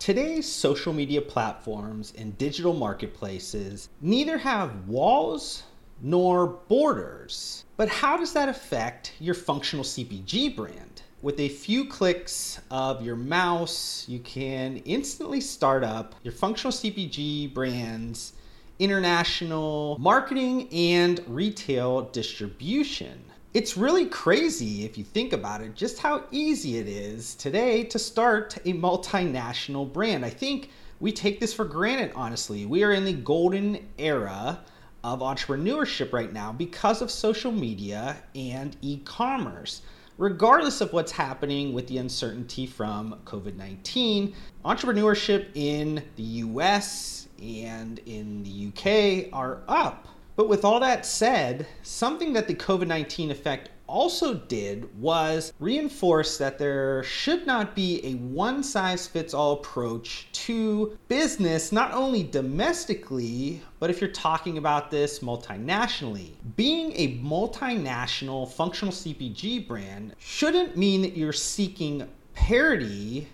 Today's social media platforms and digital marketplaces neither have walls nor borders. But how does that affect your functional CPG brand? With a few clicks of your mouse, you can instantly start up your functional CPG brand's international marketing and retail distribution. It's really crazy if you think about it, just how easy it is today to start a multinational brand. I think we take this for granted, honestly. We are in the golden era of entrepreneurship right now because of social media and e commerce. Regardless of what's happening with the uncertainty from COVID 19, entrepreneurship in the US and in the UK are up. But with all that said, something that the COVID 19 effect also did was reinforce that there should not be a one size fits all approach to business, not only domestically, but if you're talking about this multinationally. Being a multinational functional CPG brand shouldn't mean that you're seeking parity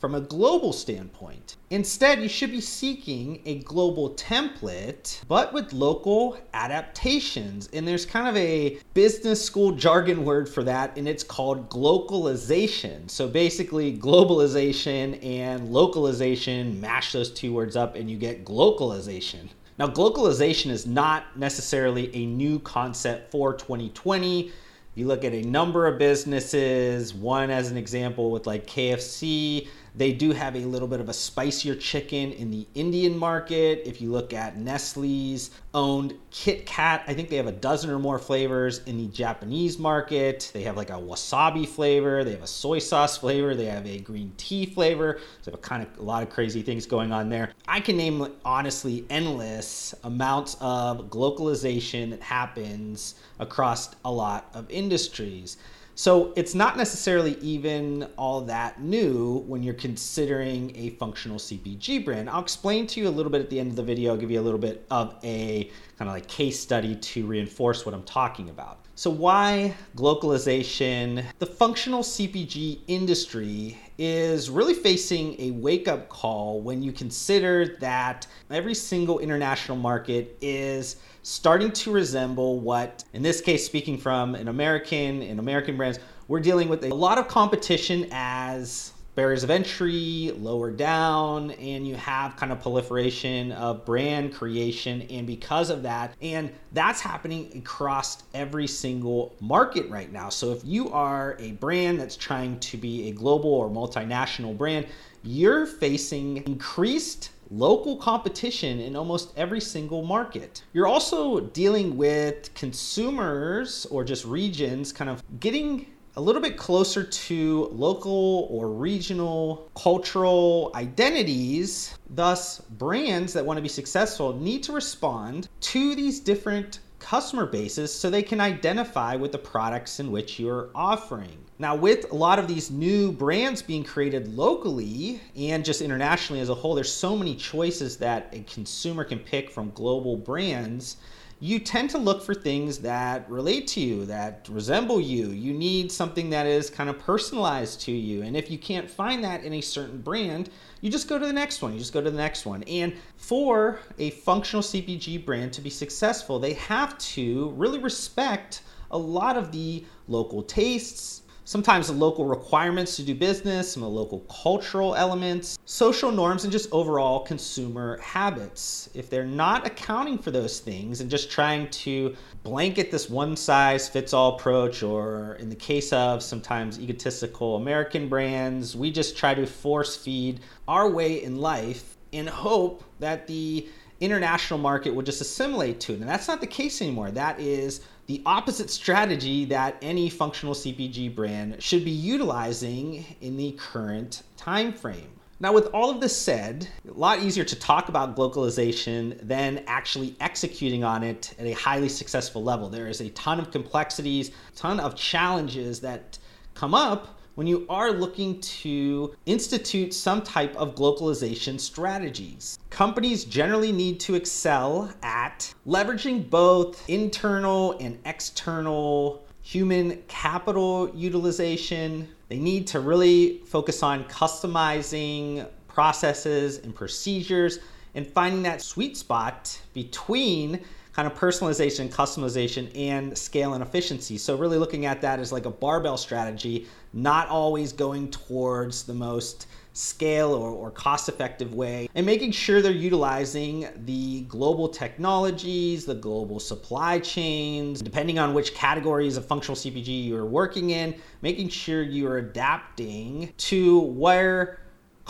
from a global standpoint. Instead, you should be seeking a global template, but with local adaptations. And there's kind of a business school jargon word for that, and it's called glocalization. So basically, globalization and localization, mash those two words up, and you get glocalization. Now, glocalization is not necessarily a new concept for 2020 you look at a number of businesses, one as an example with like KFC, they do have a little bit of a spicier chicken in the Indian market. If you look at Nestle's owned Kit Kat, I think they have a dozen or more flavors in the Japanese market. They have like a wasabi flavor, they have a soy sauce flavor, they have a green tea flavor. So, a kind of a lot of crazy things going on there. I can name honestly endless amounts of glocalization that happens across a lot of industries. So it's not necessarily even all that new when you're considering a functional CPG brand. I'll explain to you a little bit at the end of the video. I'll give you a little bit of a kind of like case study to reinforce what I'm talking about. So, why glocalization? The functional CPG industry is really facing a wake up call when you consider that every single international market is starting to resemble what, in this case, speaking from an American and American brands, we're dealing with a lot of competition as barriers of entry lower down and you have kind of proliferation of brand creation and because of that and that's happening across every single market right now so if you are a brand that's trying to be a global or multinational brand you're facing increased local competition in almost every single market. You're also dealing with consumers or just regions kind of getting a little bit closer to local or regional cultural identities. Thus, brands that want to be successful need to respond to these different customer bases so they can identify with the products in which you're offering. Now, with a lot of these new brands being created locally and just internationally as a whole, there's so many choices that a consumer can pick from global brands you tend to look for things that relate to you, that resemble you. You need something that is kind of personalized to you. And if you can't find that in a certain brand, you just go to the next one. You just go to the next one. And for a functional CPG brand to be successful, they have to really respect a lot of the local tastes, sometimes the local requirements to do business, some of the local cultural elements, social norms, and just overall consumer habits. If they're not accounting for those things and just trying to blanket this one size fits all approach, or in the case of sometimes egotistical American brands, we just try to force feed our way in life in hope that the international market will just assimilate to it. And that's not the case anymore. That is the opposite strategy that any functional CPG brand should be utilizing in the current time frame. Now, with all of this said, a lot easier to talk about glocalization than actually executing on it at a highly successful level. There is a ton of complexities, a ton of challenges that come up when you are looking to institute some type of glocalization strategies. Companies generally need to excel at leveraging both internal and external human capital utilization. They need to really focus on customizing processes and procedures and finding that sweet spot between kind of personalization, customization, and scale and efficiency. So, really looking at that as like a barbell strategy, not always going towards the most scale or, or cost effective way, and making sure they're utilizing the global technologies, the global supply chains, depending on which categories of functional CPG you're working in, making sure you're adapting to where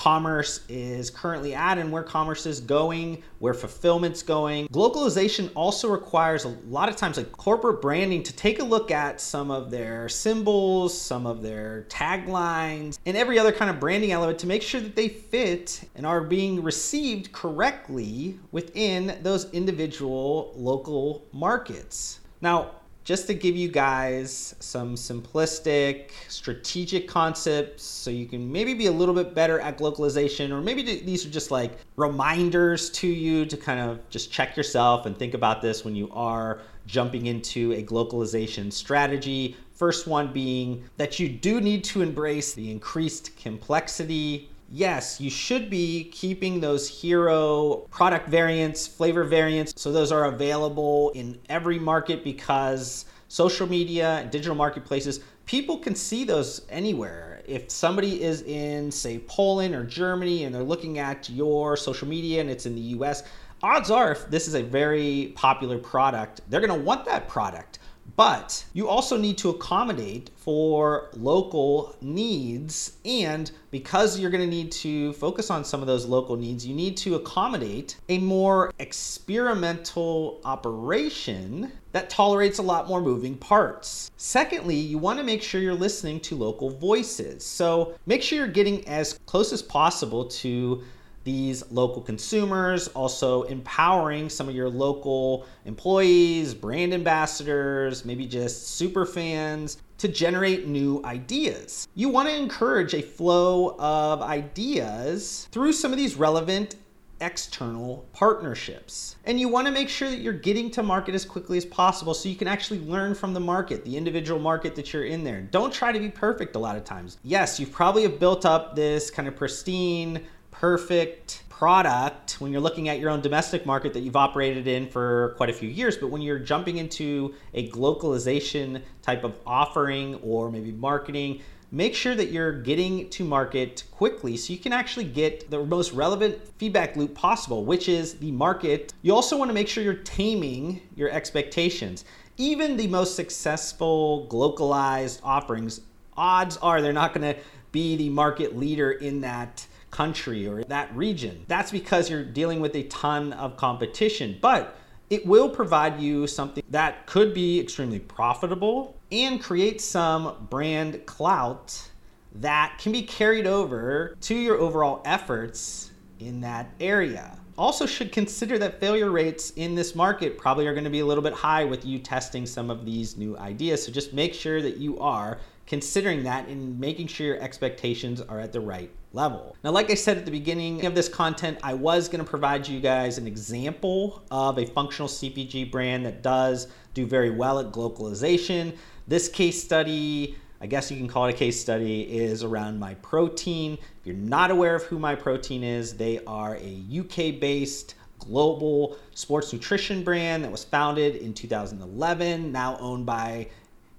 commerce is currently at and where commerce is going, where fulfillment's going. Glocalization also requires a lot of times like corporate branding to take a look at some of their symbols, some of their taglines, and every other kind of branding element to make sure that they fit and are being received correctly within those individual local markets. Now, just to give you guys some simplistic strategic concepts so you can maybe be a little bit better at localization or maybe these are just like reminders to you to kind of just check yourself and think about this when you are jumping into a localization strategy. First one being that you do need to embrace the increased complexity yes, you should be keeping those hero product variants, flavor variants, so those are available in every market because social media and digital marketplaces, people can see those anywhere. If somebody is in, say, Poland or Germany and they're looking at your social media and it's in the US, odds are if this is a very popular product, they're gonna want that product. But you also need to accommodate for local needs. And because you're going to need to focus on some of those local needs, you need to accommodate a more experimental operation that tolerates a lot more moving parts. Secondly, you want to make sure you're listening to local voices. So make sure you're getting as close as possible to these local consumers, also empowering some of your local employees, brand ambassadors, maybe just super fans to generate new ideas. You want to encourage a flow of ideas through some of these relevant external partnerships. And you want to make sure that you're getting to market as quickly as possible so you can actually learn from the market, the individual market that you're in there. Don't try to be perfect a lot of times. Yes, you probably have built up this kind of pristine perfect product when you're looking at your own domestic market that you've operated in for quite a few years. But when you're jumping into a glocalization type of offering or maybe marketing, make sure that you're getting to market quickly so you can actually get the most relevant feedback loop possible, which is the market. You also want to make sure you're taming your expectations. Even the most successful glocalized offerings, odds are they're not going to be the market leader in that country or that region. That's because you're dealing with a ton of competition, but it will provide you something that could be extremely profitable and create some brand clout that can be carried over to your overall efforts in that area. Also, should consider that failure rates in this market probably are going to be a little bit high with you testing some of these new ideas. So, just make sure that you are considering that and making sure your expectations are at the right level. Now, like I said at the beginning of this content, I was going to provide you guys an example of a functional CPG brand that does do very well at glocalization. This case study, I guess you can call it a case study, is around Myprotein. If you're not aware of who Myprotein is, they are a UK based global sports nutrition brand that was founded in 2011, now owned by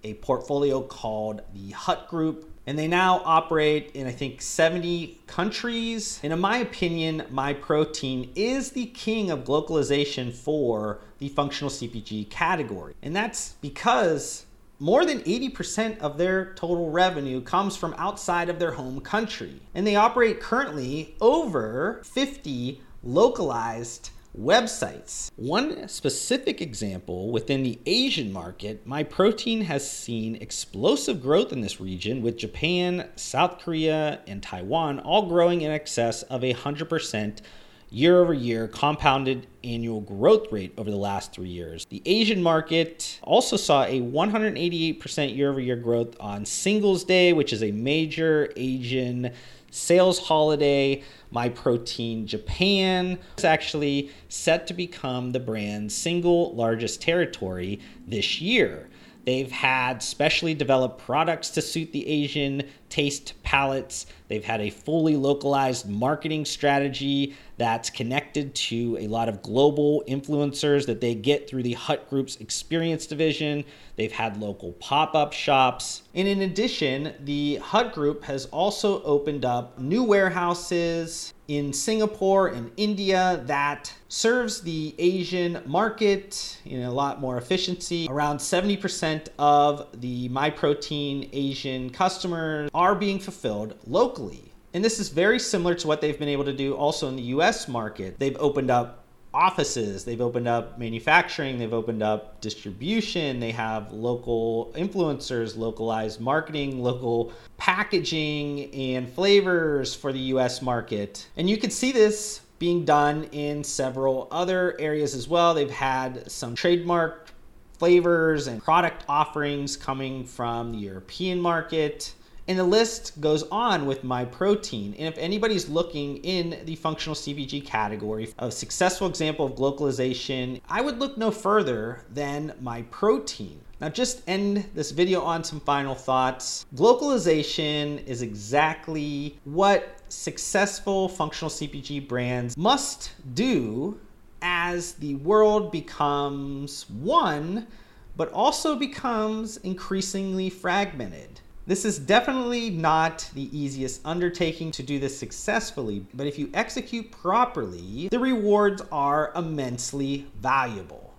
a portfolio called the Hut Group. And they now operate in, I think, 70 countries. And in my opinion, Myprotein is the king of glocalization for the functional CPG category. And that's because more than 80% of their total revenue comes from outside of their home country. And they operate currently over 50 localized websites. One specific example within the Asian market, Myprotein has seen explosive growth in this region with Japan, South Korea, and Taiwan all growing in excess of a 100% year over year compounded annual growth rate over the last three years. The Asian market also saw a 188% year over year growth on Singles Day, which is a major Asian sales holiday. Myprotein Japan is actually set to become the brand's single largest territory this year. They've had specially developed products to suit the Asian taste palettes. They've had a fully localized marketing strategy that's connected to a lot of global influencers that they get through the Hut Group's experience division. They've had local pop up shops. And in addition, the Hut Group has also opened up new warehouses in Singapore and India that serves the Asian market in a lot more efficiency. Around 70% of the MyProtein Asian customers are being fulfilled locally. And this is very similar to what they've been able to do also in the US market. They've opened up offices, they've opened up manufacturing, they've opened up distribution, they have local influencers, localized marketing, local packaging, and flavors for the US market. And you can see this being done in several other areas as well. They've had some trademark flavors and product offerings coming from the European market. And the list goes on with Myprotein. And if anybody's looking in the functional CPG category, a successful example of glocalization, I would look no further than Myprotein. Now, just end this video on some final thoughts. Glocalization is exactly what successful functional CPG brands must do as the world becomes one, but also becomes increasingly fragmented. This is definitely not the easiest undertaking to do this successfully, but if you execute properly, the rewards are immensely valuable.